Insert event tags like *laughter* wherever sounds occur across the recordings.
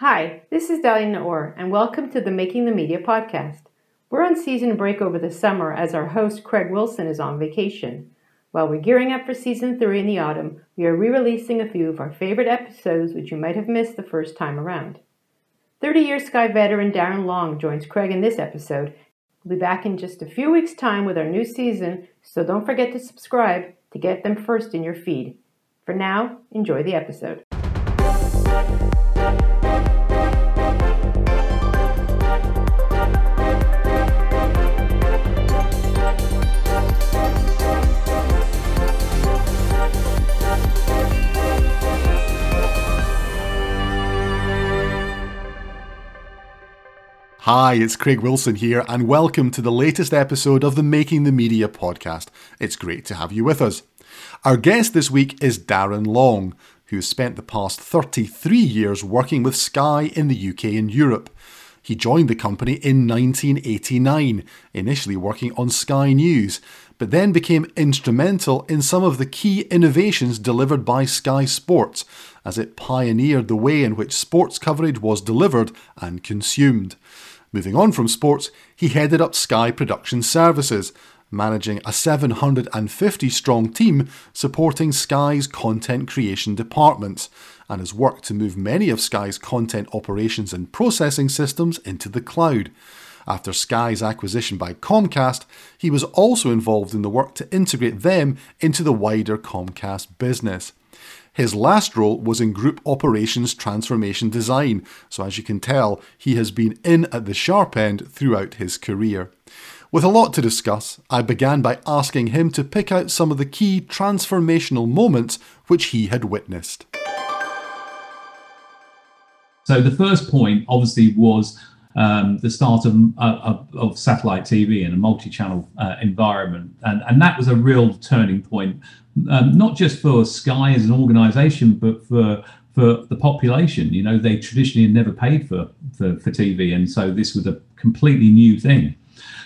Hi, this is Dahlia Naor, and welcome to the Making the Media podcast. We're on season break over the summer as our host Craig Wilson is on vacation. While we're gearing up for season three in the autumn, we are re releasing a few of our favorite episodes which you might have missed the first time around. 30 year Sky veteran Darren Long joins Craig in this episode. We'll be back in just a few weeks' time with our new season, so don't forget to subscribe to get them first in your feed. For now, enjoy the episode. Hi, it's Craig Wilson here, and welcome to the latest episode of the Making the Media podcast. It's great to have you with us. Our guest this week is Darren Long, who has spent the past 33 years working with Sky in the UK and Europe. He joined the company in 1989, initially working on Sky News, but then became instrumental in some of the key innovations delivered by Sky Sports, as it pioneered the way in which sports coverage was delivered and consumed. Moving on from sports, he headed up Sky Production Services, managing a 750 strong team supporting Sky's content creation departments, and has worked to move many of Sky's content operations and processing systems into the cloud. After Sky's acquisition by Comcast, he was also involved in the work to integrate them into the wider Comcast business. His last role was in Group Operations Transformation Design, so as you can tell, he has been in at the sharp end throughout his career. With a lot to discuss, I began by asking him to pick out some of the key transformational moments which he had witnessed. So, the first point obviously was um, the start of, uh, of, satellite TV in a multi channel uh, environment. And, and that was a real turning point um, not just for Sky as an organisation, but for for the population. You know, they traditionally had never paid for, for for TV, and so this was a completely new thing.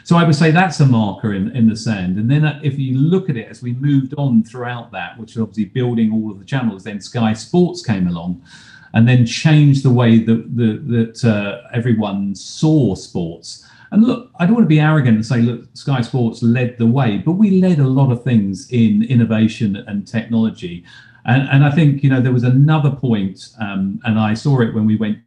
So I would say that's a marker in, in the sand. And then uh, if you look at it as we moved on throughout that, which is obviously building all of the channels, then Sky Sports came along and then changed the way that, that, that uh, everyone saw sports. And look, I don't want to be arrogant and say, look, Sky Sports led the way, but we led a lot of things in innovation and technology. And, and I think, you know, there was another point, um, and I saw it when we went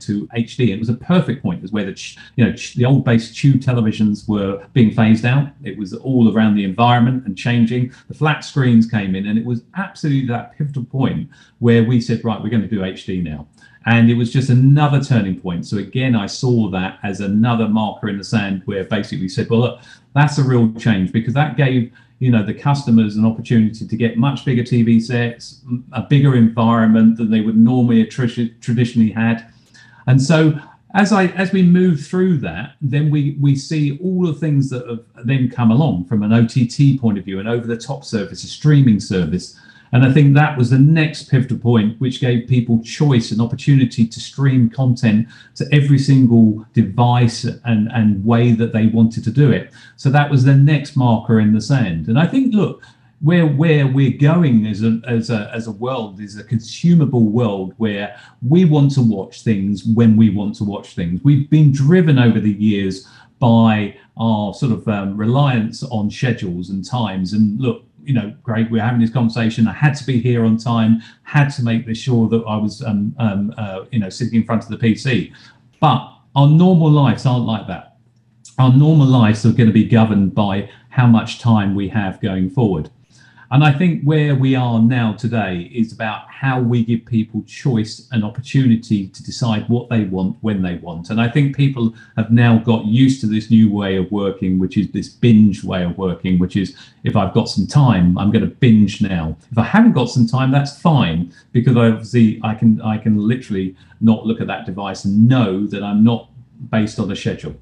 to HD. It was a perfect point, as where the you know the old base tube televisions were being phased out. It was all around the environment and changing. The flat screens came in, and it was absolutely that pivotal point where we said, right, we're going to do HD now. And it was just another turning point. So again, I saw that as another marker in the sand where basically we said, well, look, that's a real change because that gave you know the customers an opportunity to get much bigger TV sets, a bigger environment than they would normally traditionally had. And so as I as we move through that, then we we see all the things that have then come along from an OTT point of view, an over the top service, a streaming service and I think that was the next pivotal point, which gave people choice and opportunity to stream content to every single device and, and way that they wanted to do it. So that was the next marker in the sand. And I think, look, where where we're going as a as a as a world is a consumable world where we want to watch things when we want to watch things. We've been driven over the years by our sort of um, reliance on schedules and times. And look, you know, great, we're having this conversation. I had to be here on time, had to make this sure that I was, um, um, uh, you know, sitting in front of the PC. But our normal lives aren't like that. Our normal lives are going to be governed by how much time we have going forward. And I think where we are now today is about how we give people choice and opportunity to decide what they want when they want. And I think people have now got used to this new way of working, which is this binge way of working, which is if I've got some time, I'm going to binge now. If I haven't got some time, that's fine because obviously I can I can literally not look at that device and know that I'm not based on a schedule.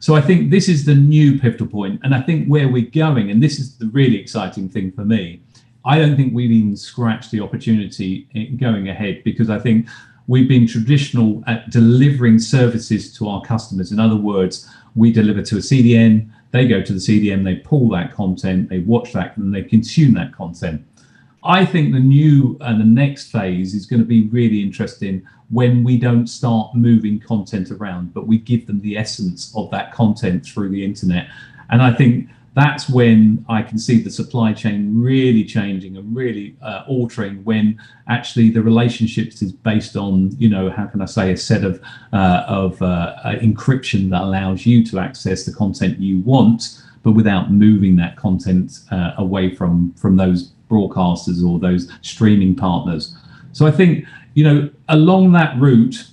So I think this is the new pivotal point, and I think where we're going, and this is the really exciting thing for me. I don't think we've even scratched the opportunity going ahead because I think we've been traditional at delivering services to our customers. In other words, we deliver to a CDN, they go to the CDN, they pull that content, they watch that, and they consume that content. I think the new and the next phase is going to be really interesting when we don't start moving content around, but we give them the essence of that content through the internet. And I think that's when I can see the supply chain really changing and really uh, altering when actually the relationships is based on, you know, how can I say, a set of, uh, of uh, encryption that allows you to access the content you want, but without moving that content uh, away from, from those broadcasters or those streaming partners. So I think, you know, along that route,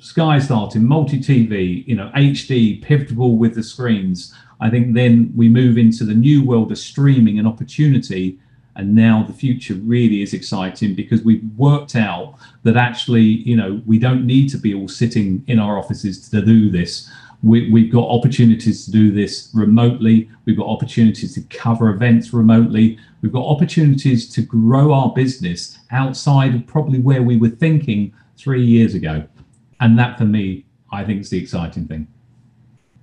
Sky starting, multi-TV, you know, HD, pivotal with the screens. I think then we move into the new world of streaming and opportunity. And now the future really is exciting because we've worked out that actually, you know, we don't need to be all sitting in our offices to do this we, have got opportunities to do this remotely. We've got opportunities to cover events remotely. We've got opportunities to grow our business outside of probably where we were thinking three years ago. And that for me, I think is the exciting thing.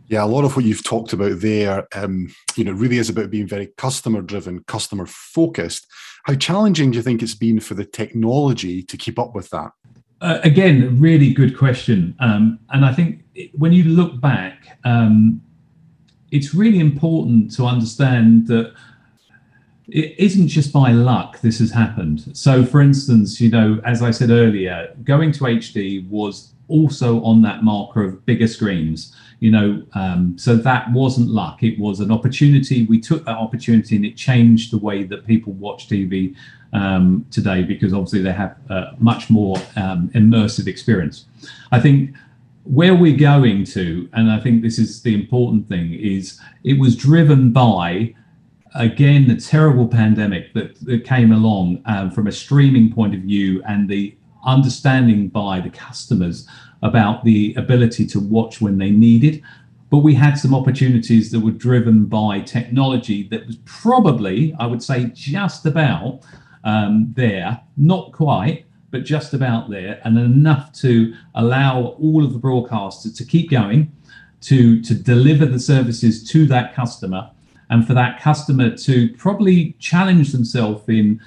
Yeah, a lot of what you've talked about there, um, you know, really is about being very customer driven, customer focused. How challenging do you think it's been for the technology to keep up with that? Uh, again, really good question. Um, and I think when you look back, um, it's really important to understand that it isn't just by luck this has happened. So, for instance, you know, as I said earlier, going to HD was also on that marker of bigger screens. You know, um, so that wasn't luck. It was an opportunity. We took that opportunity, and it changed the way that people watch TV um, today because obviously they have a much more um, immersive experience. I think where we're going to, and I think this is the important thing, is it was driven by again the terrible pandemic that, that came along um, from a streaming point of view and the understanding by the customers about the ability to watch when they needed. But we had some opportunities that were driven by technology that was probably i would say just about um, there, not quite, but just about there, and enough to allow all of the broadcasters to keep going, to to deliver the services to that customer, and for that customer to probably challenge themselves in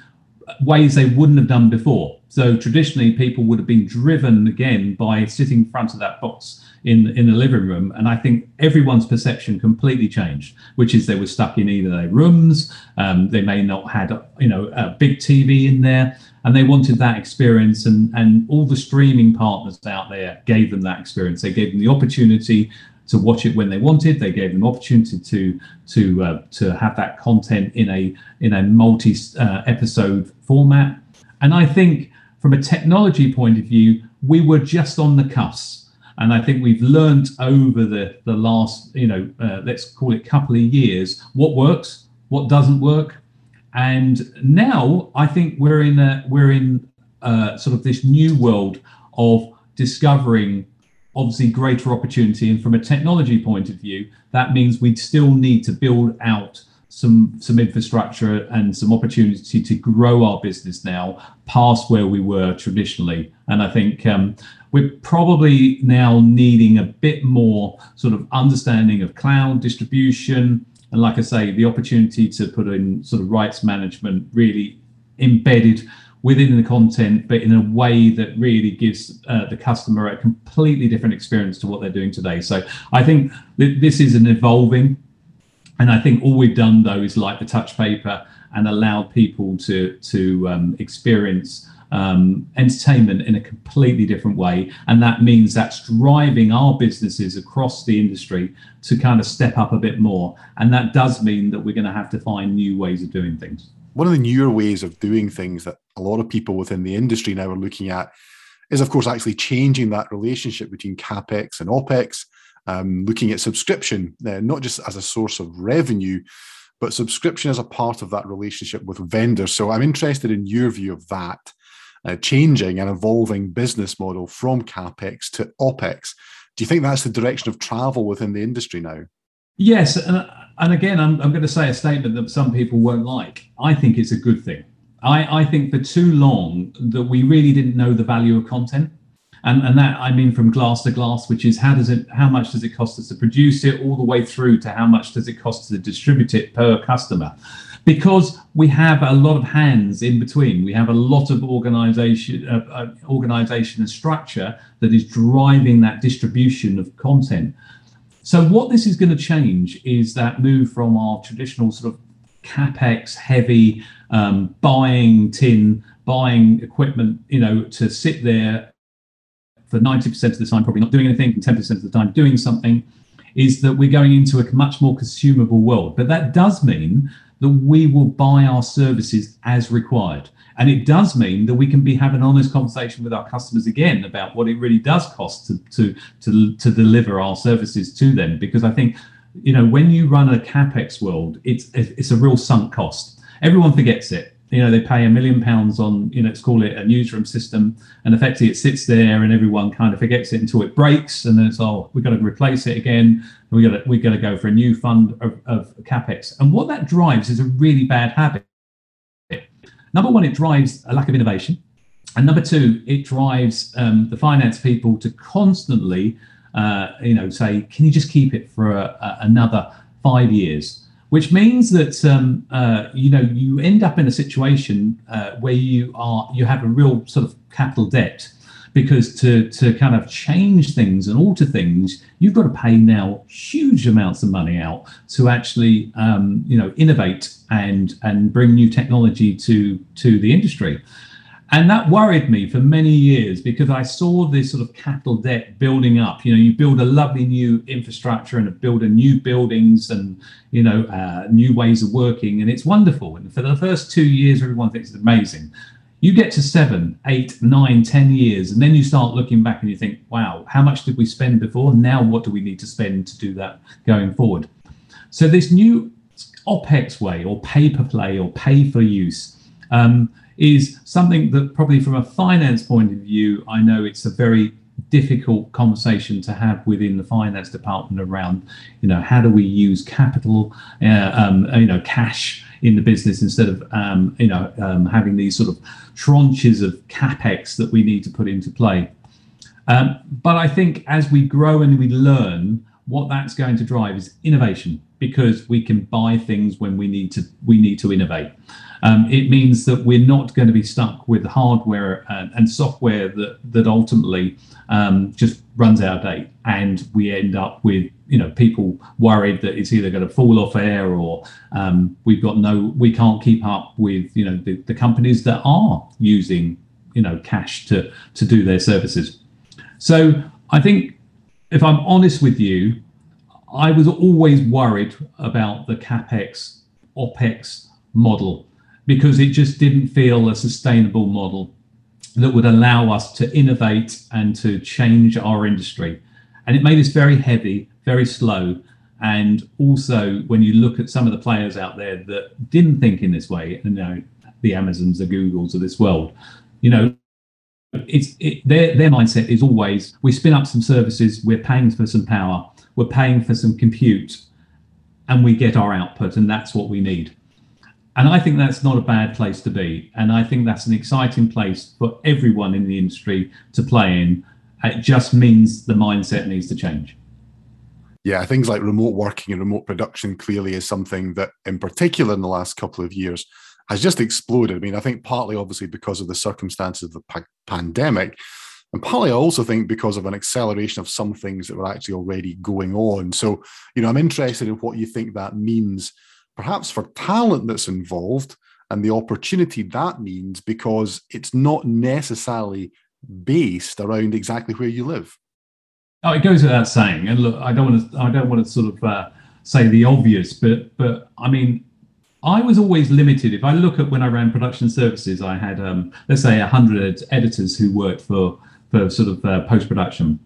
ways they wouldn't have done before. So traditionally, people would have been driven again by sitting in front of that box in in the living room, and I think everyone's perception completely changed, which is they were stuck in either their rooms, um, they may not had you know a big TV in there, and they wanted that experience, and and all the streaming partners out there gave them that experience. They gave them the opportunity to watch it when they wanted. They gave them opportunity to to uh, to have that content in a in a multi uh, episode format, and I think from a technology point of view, we were just on the cusp and I think we've learned over the, the last, you know, uh, let's call it couple of years, what works, what doesn't work. And now I think we're in a, we're in uh, sort of this new world of discovering obviously greater opportunity. And from a technology point of view, that means we'd still need to build out some some infrastructure and some opportunity to grow our business now past where we were traditionally. And I think um, we're probably now needing a bit more sort of understanding of cloud distribution. And like I say, the opportunity to put in sort of rights management really embedded within the content, but in a way that really gives uh, the customer a completely different experience to what they're doing today. So I think th- this is an evolving, and I think all we've done though is like the touch paper and allowed people to to um, experience um, entertainment in a completely different way. And that means that's driving our businesses across the industry to kind of step up a bit more. And that does mean that we're going to have to find new ways of doing things. One of the newer ways of doing things that a lot of people within the industry now are looking at is, of course, actually changing that relationship between capex and opex, um, looking at subscription, uh, not just as a source of revenue, but subscription as a part of that relationship with vendors. So I'm interested in your view of that uh, changing and evolving business model from capex to opex. Do you think that's the direction of travel within the industry now? Yes, and, and again, I'm, I'm going to say a statement that some people won't like. I think it's a good thing. I, I think for too long that we really didn't know the value of content and and that I mean from glass to glass, which is how does it how much does it cost us to produce it, all the way through to how much does it cost to distribute it per customer. because we have a lot of hands in between. We have a lot of organization, uh, uh, organization and structure that is driving that distribution of content. So what this is going to change is that move from our traditional sort of capex heavy um, buying tin, buying equipment, you know, to sit there for 90% of the time, probably not doing anything, and 10% of the time doing something, is that we're going into a much more consumable world. But that does mean that we will buy our services as required. And it does mean that we can be having an honest conversation with our customers again about what it really does cost to to to, to deliver our services to them. Because I think, you know, when you run a capex world, it's it's a real sunk cost. Everyone forgets it you know they pay a million pounds on you know let's call it a newsroom system and effectively it sits there and everyone kind of forgets it until it breaks and then it's oh we've got to replace it again we got to we got to go for a new fund of, of capex. And what that drives is a really bad habit. Number one it drives a lack of innovation. And number two it drives um, the finance people to constantly uh, you know say can you just keep it for a, a, another five years which means that um, uh, you know you end up in a situation uh, where you are you have a real sort of capital debt. Because to to kind of change things and alter things you've got to pay now huge amounts of money out to actually um, you know innovate and and bring new technology to to the industry and that worried me for many years because I saw this sort of capital debt building up. You know, you build a lovely new infrastructure and build a new buildings and you know uh, new ways of working, and it's wonderful. And for the first two years, everyone thinks it's amazing. You get to seven, eight, nine, ten years, and then you start looking back and you think, "Wow, how much did we spend before? Now, what do we need to spend to do that going forward?" So this new OPEX way, or pay per play, or pay for use. Um, is something that probably from a finance point of view, I know it's a very difficult conversation to have within the finance department around, you know, how do we use capital, uh, um, you know, cash in the business instead of, um, you know, um, having these sort of tranches of capex that we need to put into play. Um, but I think as we grow and we learn, what that's going to drive is innovation because we can buy things when we need to we need to innovate um, it means that we're not going to be stuck with hardware and, and software that that ultimately um, just runs out of date, and we end up with you know people worried that it's either going to fall off air or um, we've got no we can't keep up with you know the, the companies that are using you know cash to to do their services. So I think if I'm honest with you, I was always worried about the capex opex model because it just didn't feel a sustainable model that would allow us to innovate and to change our industry. And it made us very heavy, very slow. And also, when you look at some of the players out there that didn't think in this way, you know, the Amazons, the Googles of this world, you know, it's it, their their mindset is always we spin up some services, we're paying for some power, we're paying for some compute, and we get our output, and that's what we need. And I think that's not a bad place to be. And I think that's an exciting place for everyone in the industry to play in. It just means the mindset needs to change. Yeah, things like remote working and remote production clearly is something that, in particular, in the last couple of years, has just exploded. I mean, I think partly obviously because of the circumstances of the pa- pandemic, and partly I also think because of an acceleration of some things that were actually already going on. So, you know, I'm interested in what you think that means perhaps for talent that's involved and the opportunity that means because it's not necessarily based around exactly where you live. Oh, it goes without saying. And look, I don't want to, I don't want to sort of uh, say the obvious, but, but I mean, I was always limited. If I look at when I ran production services, I had, um, let's say, hundred editors who worked for for sort of uh, post production.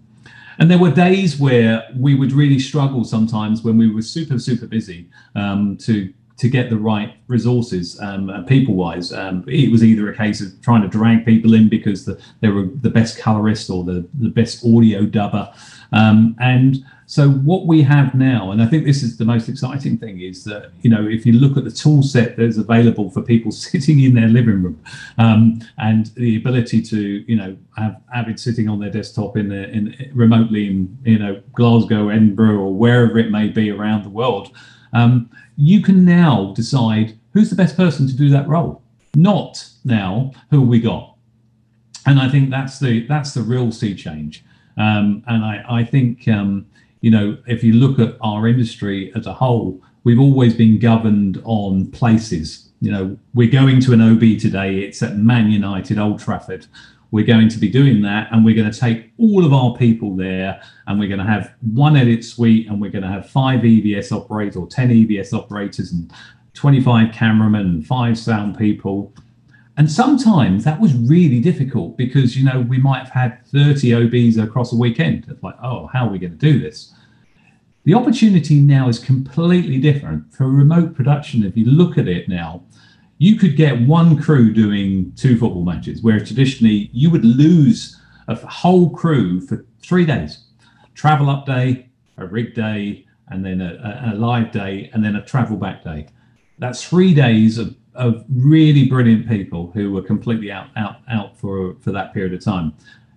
And there were days where we would really struggle sometimes when we were super, super busy um, to to get the right resources, um, uh, people wise. Um, it was either a case of trying to drag people in because the, they were the best colorist or the, the best audio dubber. Um, and so what we have now, and I think this is the most exciting thing, is that you know if you look at the tool set that's available for people *laughs* sitting in their living room, um, and the ability to you know have Avid sitting on their desktop in, the, in remotely in you know Glasgow, Edinburgh, or wherever it may be around the world, um, you can now decide who's the best person to do that role? Not now who we got. And I think that's the that's the real sea change. Um, and I, I think um, you know if you look at our industry as a whole, we've always been governed on places. You know, we're going to an OB today. It's at Man United, Old Trafford. We're going to be doing that, and we're going to take all of our people there, and we're going to have one edit suite, and we're going to have five EVS operators or ten EVS operators, and 25 cameramen and five sound people. And sometimes that was really difficult because, you know, we might have had 30 OBs across a weekend. It's like, oh, how are we going to do this? The opportunity now is completely different. For remote production, if you look at it now, you could get one crew doing two football matches, where traditionally you would lose a whole crew for three days travel up day, a rig day, and then a, a live day, and then a travel back day. That's three days of, of really brilliant people who were completely out, out, out for, for that period of time.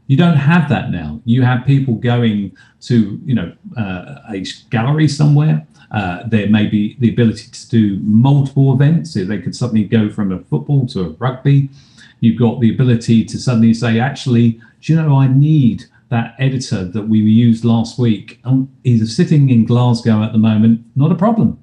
You don't have that now. You have people going to, you know, uh, a gallery somewhere. Uh, there may be the ability to do multiple events. So they could suddenly go from a football to a rugby. You've got the ability to suddenly say, actually, do you know, I need that editor that we used last week. Um, he's sitting in Glasgow at the moment. Not a problem.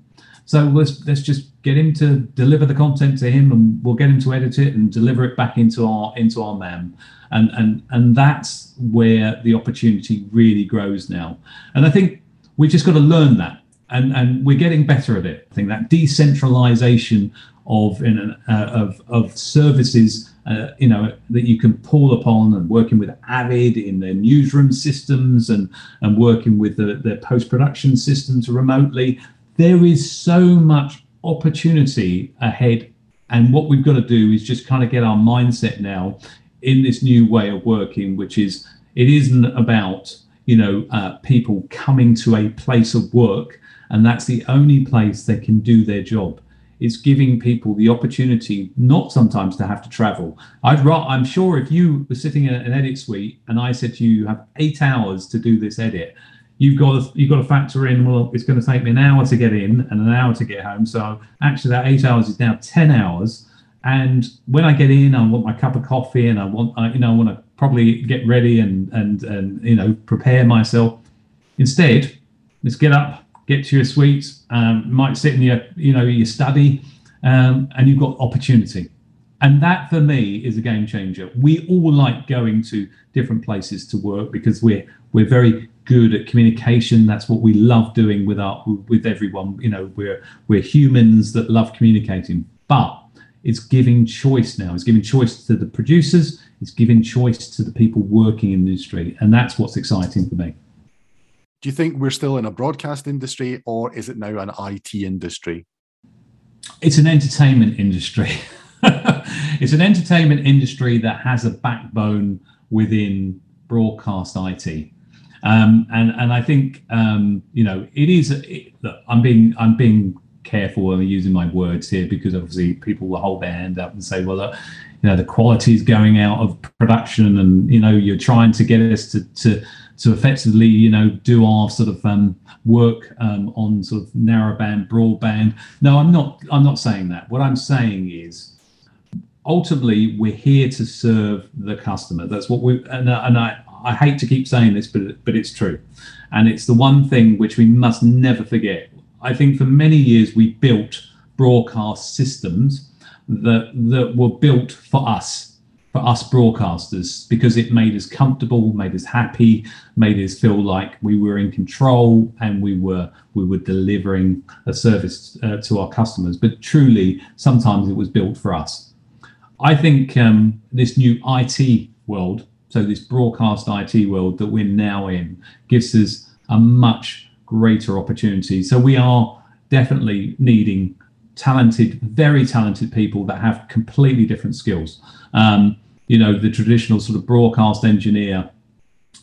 So let's let's just get him to deliver the content to him, and we'll get him to edit it and deliver it back into our into our MAM, and and and that's where the opportunity really grows now. And I think we've just got to learn that, and and we're getting better at it. I think that decentralization of in uh, of of services. Uh, you know that you can pull upon and working with Avid in their newsroom systems and and working with the, their post-production systems remotely there is so much opportunity ahead. And what we've got to do is just kind of get our mindset now in this new way of working, which is it isn't about you know uh, people coming to a place of work and that's the only place they can do their job. It's giving people the opportunity not sometimes to have to travel. I'd I'm sure if you were sitting in an edit suite and I said to you, you have eight hours to do this edit, you've got to, you've got to factor in well it's going to take me an hour to get in and an hour to get home. So actually that eight hours is now 10 hours. And when i get in i want my cup of coffee and i want I, you know i want to probably get ready and and and you know prepare myself. Instead let's get up get to your suites um, might sit in your you know your study um, and you've got opportunity and that for me is a game changer we all like going to different places to work because we're we're very good at communication. That's what we love doing with our with everyone. You know, we're we're humans that love communicating, but it's giving choice now. It's giving choice to the producers. It's giving choice to the people working in the industry, and that's what's exciting for me. Do you think we're still in a broadcast industry, or is it now an IT industry? It's an entertainment industry. *laughs* *laughs* it's an entertainment industry that has a backbone within broadcast IT. Um, and and I think um, you know it is. It, look, I'm being I'm being careful when I'm using my words here because obviously people will hold their hand up and say, well, you know, the quality is going out of production, and you know, you're trying to get us to to to effectively, you know, do our sort of um, work um, on sort of narrowband, broadband. No, I'm not. I'm not saying that. What I'm saying is ultimately we're here to serve the customer. That's what we and, and I I hate to keep saying this, but but it's true, and it's the one thing which we must never forget. I think for many years we built broadcast systems that that were built for us, for us broadcasters, because it made us comfortable, made us happy, made us feel like we were in control and we were we were delivering a service uh, to our customers. But truly, sometimes it was built for us. I think um, this new IT world so this broadcast IT world that we're now in gives us a much greater opportunity. So we are definitely needing talented, very talented people that have completely different skills. Um, you know, the traditional sort of broadcast engineer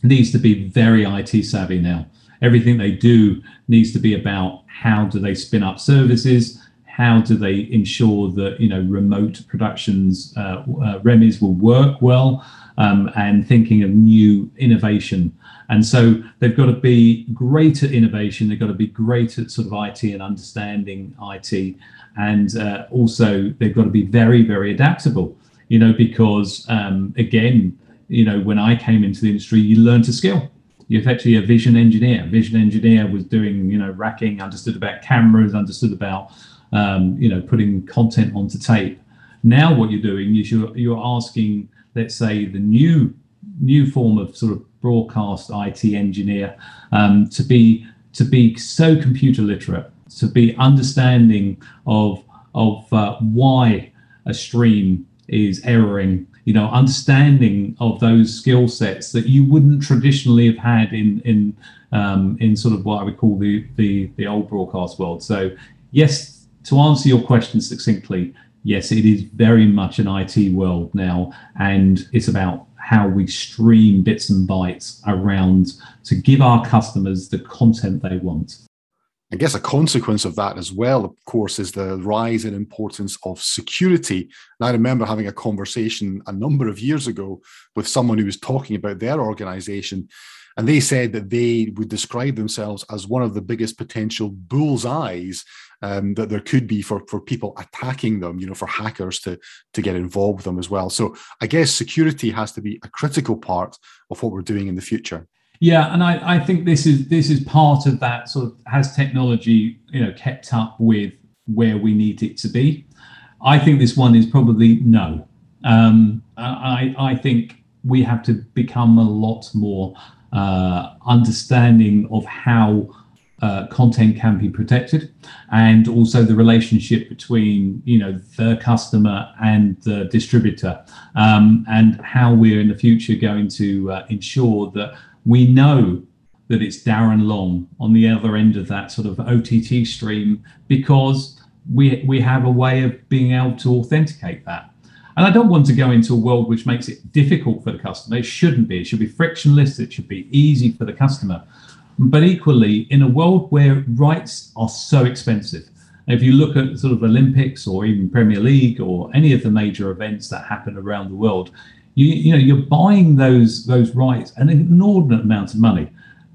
needs to be very IT savvy now. Everything they do needs to be about how do they spin up services, how do they ensure that you know remote productions uh, uh, REMIs will work well um, and thinking of new innovation. And so they've got to be great at innovation. They've got to be great at sort of IT and understanding IT, and uh, also they've got to be very, very adaptable. You know, because um, again, you know, when I came into the industry, you learn to skill. You're effectively a vision engineer. Vision engineer was doing, you know, racking, understood about cameras, understood about, um, you know, putting content onto tape. Now, what you're doing is you're you're asking, let's say, the new new form of sort of broadcast IT engineer um, to be to be so computer literate, to be understanding of of uh, why a stream is erroring you know understanding of those skill sets that you wouldn't traditionally have had in in um, in sort of what I would call the, the the old broadcast world. So yes, to answer your question succinctly, yes, it is very much an IT world now, and it's about how we stream bits and bytes around to give our customers the content they want. I guess a consequence of that as well, of course, is the rise in importance of security. And I remember having a conversation a number of years ago with someone who was talking about their organization. And they said that they would describe themselves as one of the biggest potential bullseyes um, that there could be for, for people attacking them, you know, for hackers to, to get involved with them as well. So I guess security has to be a critical part of what we're doing in the future. Yeah, and I, I think this is this is part of that sort of has technology you know kept up with where we need it to be. I think this one is probably no. Um, I I think we have to become a lot more uh, understanding of how uh, content can be protected, and also the relationship between you know the customer and the distributor, um, and how we're in the future going to uh, ensure that we know that it's Darren Long on the other end of that sort of OTT stream because we we have a way of being able to authenticate that. And I don't want to go into a world which makes it difficult for the customer. It shouldn't be. It should be frictionless. It should be easy for the customer. But equally, in a world where rights are so expensive, if you look at sort of Olympics or even Premier League or any of the major events that happen around the world, you you know you're buying those those rights an inordinate amount of money,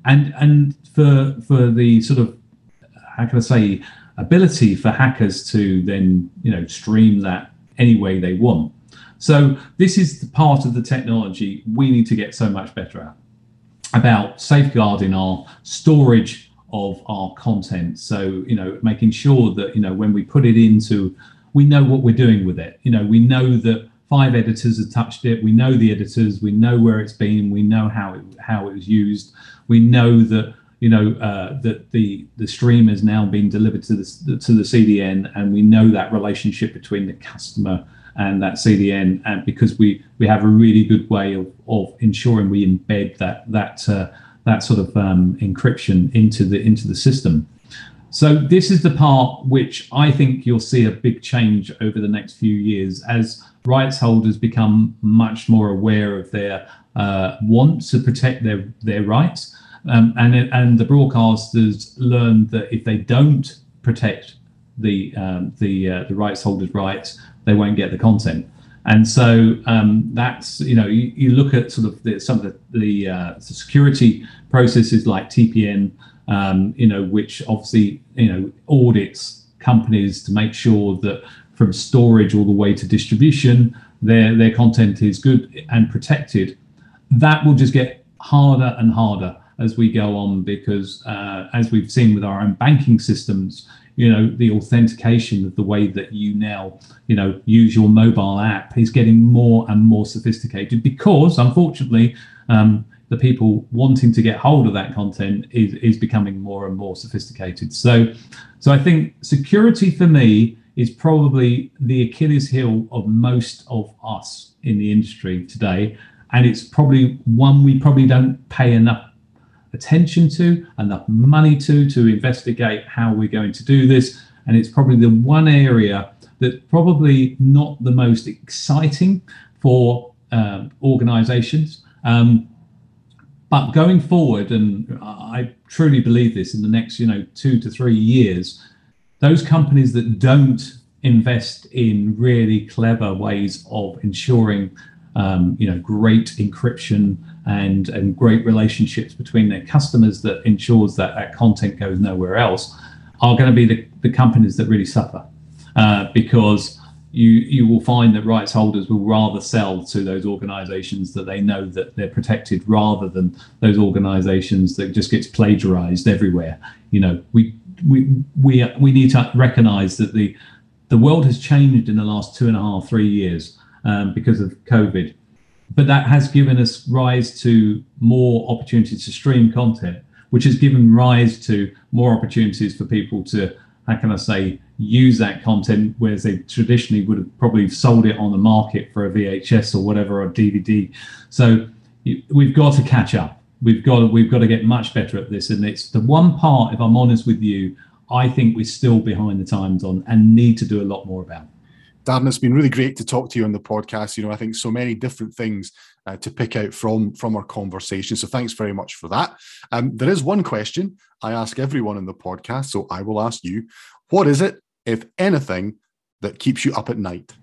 and and for for the sort of how can I say ability for hackers to then you know stream that any way they want. So this is the part of the technology we need to get so much better at about safeguarding our storage of our content. So you know making sure that you know when we put it into we know what we're doing with it. You know we know that five editors have touched it. We know the editors. We know where it's been. We know how it how it was used. We know that you know uh, that the the stream has now been delivered to the to the CDN, and we know that relationship between the customer and that CDN, and because we we have a really good way of of ensuring we embed that that uh, that sort of um, encryption into the into the system. So this is the part which I think you'll see a big change over the next few years as rights holders become much more aware of their uh, want to protect their their rights, um, and and the broadcasters learn that if they don't protect the um, the uh, the rights holders' rights, they won't get the content. And so um, that's you know you, you, look at sort of the, some of the the, uh, the security processes like TPN, um, you know, which obviously you know audits companies to make sure that from storage all the way to distribution, their their content is good and protected. That will just get harder and harder as we go on because, uh, as we've seen with our own banking systems, you know the authentication of the way that you now you know use your mobile app is getting more and more sophisticated because unfortunately um, the people wanting to get hold of that content is, is becoming more and more sophisticated so so i think security for me is probably the Achilles heel of most of us in the industry today. And it's probably one we probably don't pay enough attention to, enough money to, to investigate how we're going to do this. And it's probably the one area that's probably not the most exciting for um, organizations. Um, but going forward, and I truly believe this in the next, you know, two to three years, those companies that don't invest in really clever ways of ensuring um, you know, great encryption and, and great relationships between their customers that ensures that that content goes nowhere else are going to be the, the companies that really suffer. Uh, because you you will find that rights holders will rather sell to those organizations that they know that they're protected rather than those organizations that just gets plagiarized everywhere. You know we we we we need to recognize that the the world has changed in the last two and a half three years um, because of covid but that has given us rise to more opportunities to stream content which has given rise to more opportunities for people to how can i say use that content whereas they traditionally would have probably sold it on the market for a VHS or whatever or DVD. So we've got to catch up. We've got we've got to get much better at this. And it's the one part, if I'm honest with you, I think we're still behind the times on and need to do a lot more about. Darren, it's been really great to talk to you on the podcast. You know, I think so many different things uh, to pick out from from our conversation. So thanks very much for that. Um, there is one question I ask everyone in the podcast, so I will ask you: What is it if anything, that keeps you up at night?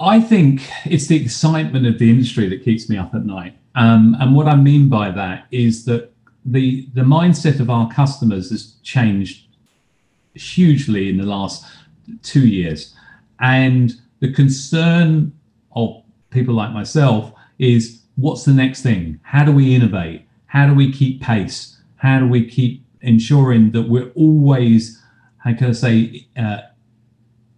I think it's the excitement of the industry that keeps me up at night. Um, and what I mean by that is that the the mindset of our customers has changed hugely in the last two years, and the concern of people like myself is what's the next thing? How do we innovate? How do we keep pace? How do we keep ensuring that we're always how can I say, uh,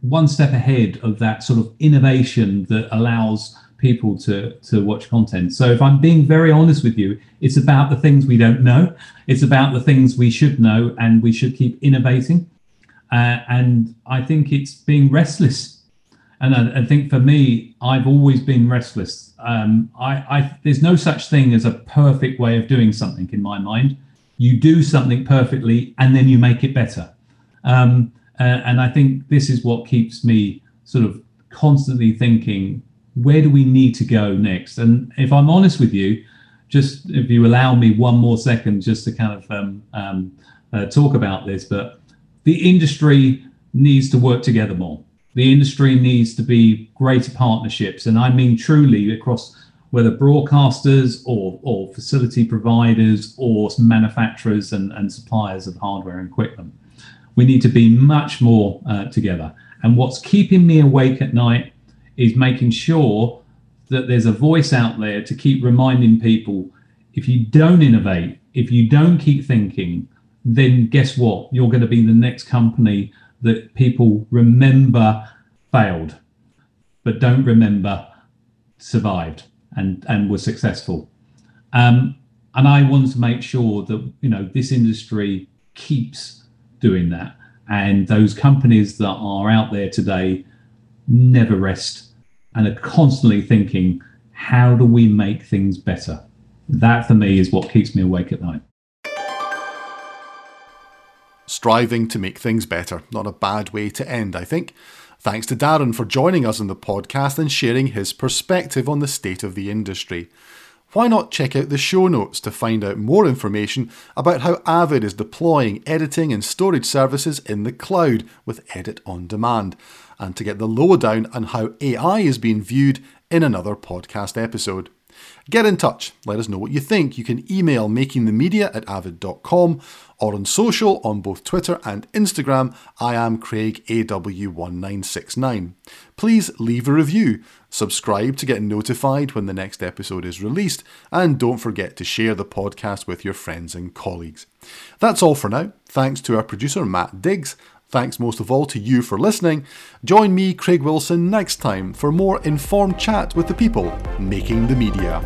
one step ahead of that sort of innovation that allows people to to watch content. So if I'm being very honest with you, it's about the things we don't know. It's about the things we should know, and we should keep innovating. Uh, and I think it's being restless. And I, I, think for me, I've always been restless. Um, I, I, there's no such thing as a perfect way of doing something in my mind. You do something perfectly, and then you make it better. Um, uh, and I think this is what keeps me sort of constantly thinking, where do we need to go next? And if I'm honest with you, just if you allow me one more second just to kind of um, um, uh, talk about this, but the industry needs to work together more. The industry needs to be greater partnerships, and I mean truly across whether broadcasters or, or facility providers or manufacturers and, and suppliers of hardware and equipment we need to be much more uh, together. And what's keeping me awake at night is making sure that there's a voice out there to keep reminding people if you don't innovate, if you don't keep thinking, then guess what? You're going to be the next company that people remember failed, but don't remember survived and, and were successful. Um, and I want to make sure that you know this industry keeps doing that. And those companies that are out there today never rest and are constantly thinking, how do we make things better? That for me is what keeps me awake at night. Striving to make things better. Not a bad way to end, I think. Thanks to Darren for joining us on the podcast and sharing his perspective on the state of the industry why not check out the show notes to find out more information about how Avid is deploying editing and storage services in the cloud with Edit on Demand, and to get the lowdown on how AI is being viewed in another podcast episode. Get in touch. Let us know what you think. You can email makingthemedia at avid.com or on social on both Twitter and Instagram. I am Craig AW1969. Please leave a review, subscribe to get notified when the next episode is released, and don't forget to share the podcast with your friends and colleagues. That's all for now. Thanks to our producer Matt Diggs. Thanks most of all to you for listening. Join me, Craig Wilson, next time for more informed chat with the people making the media.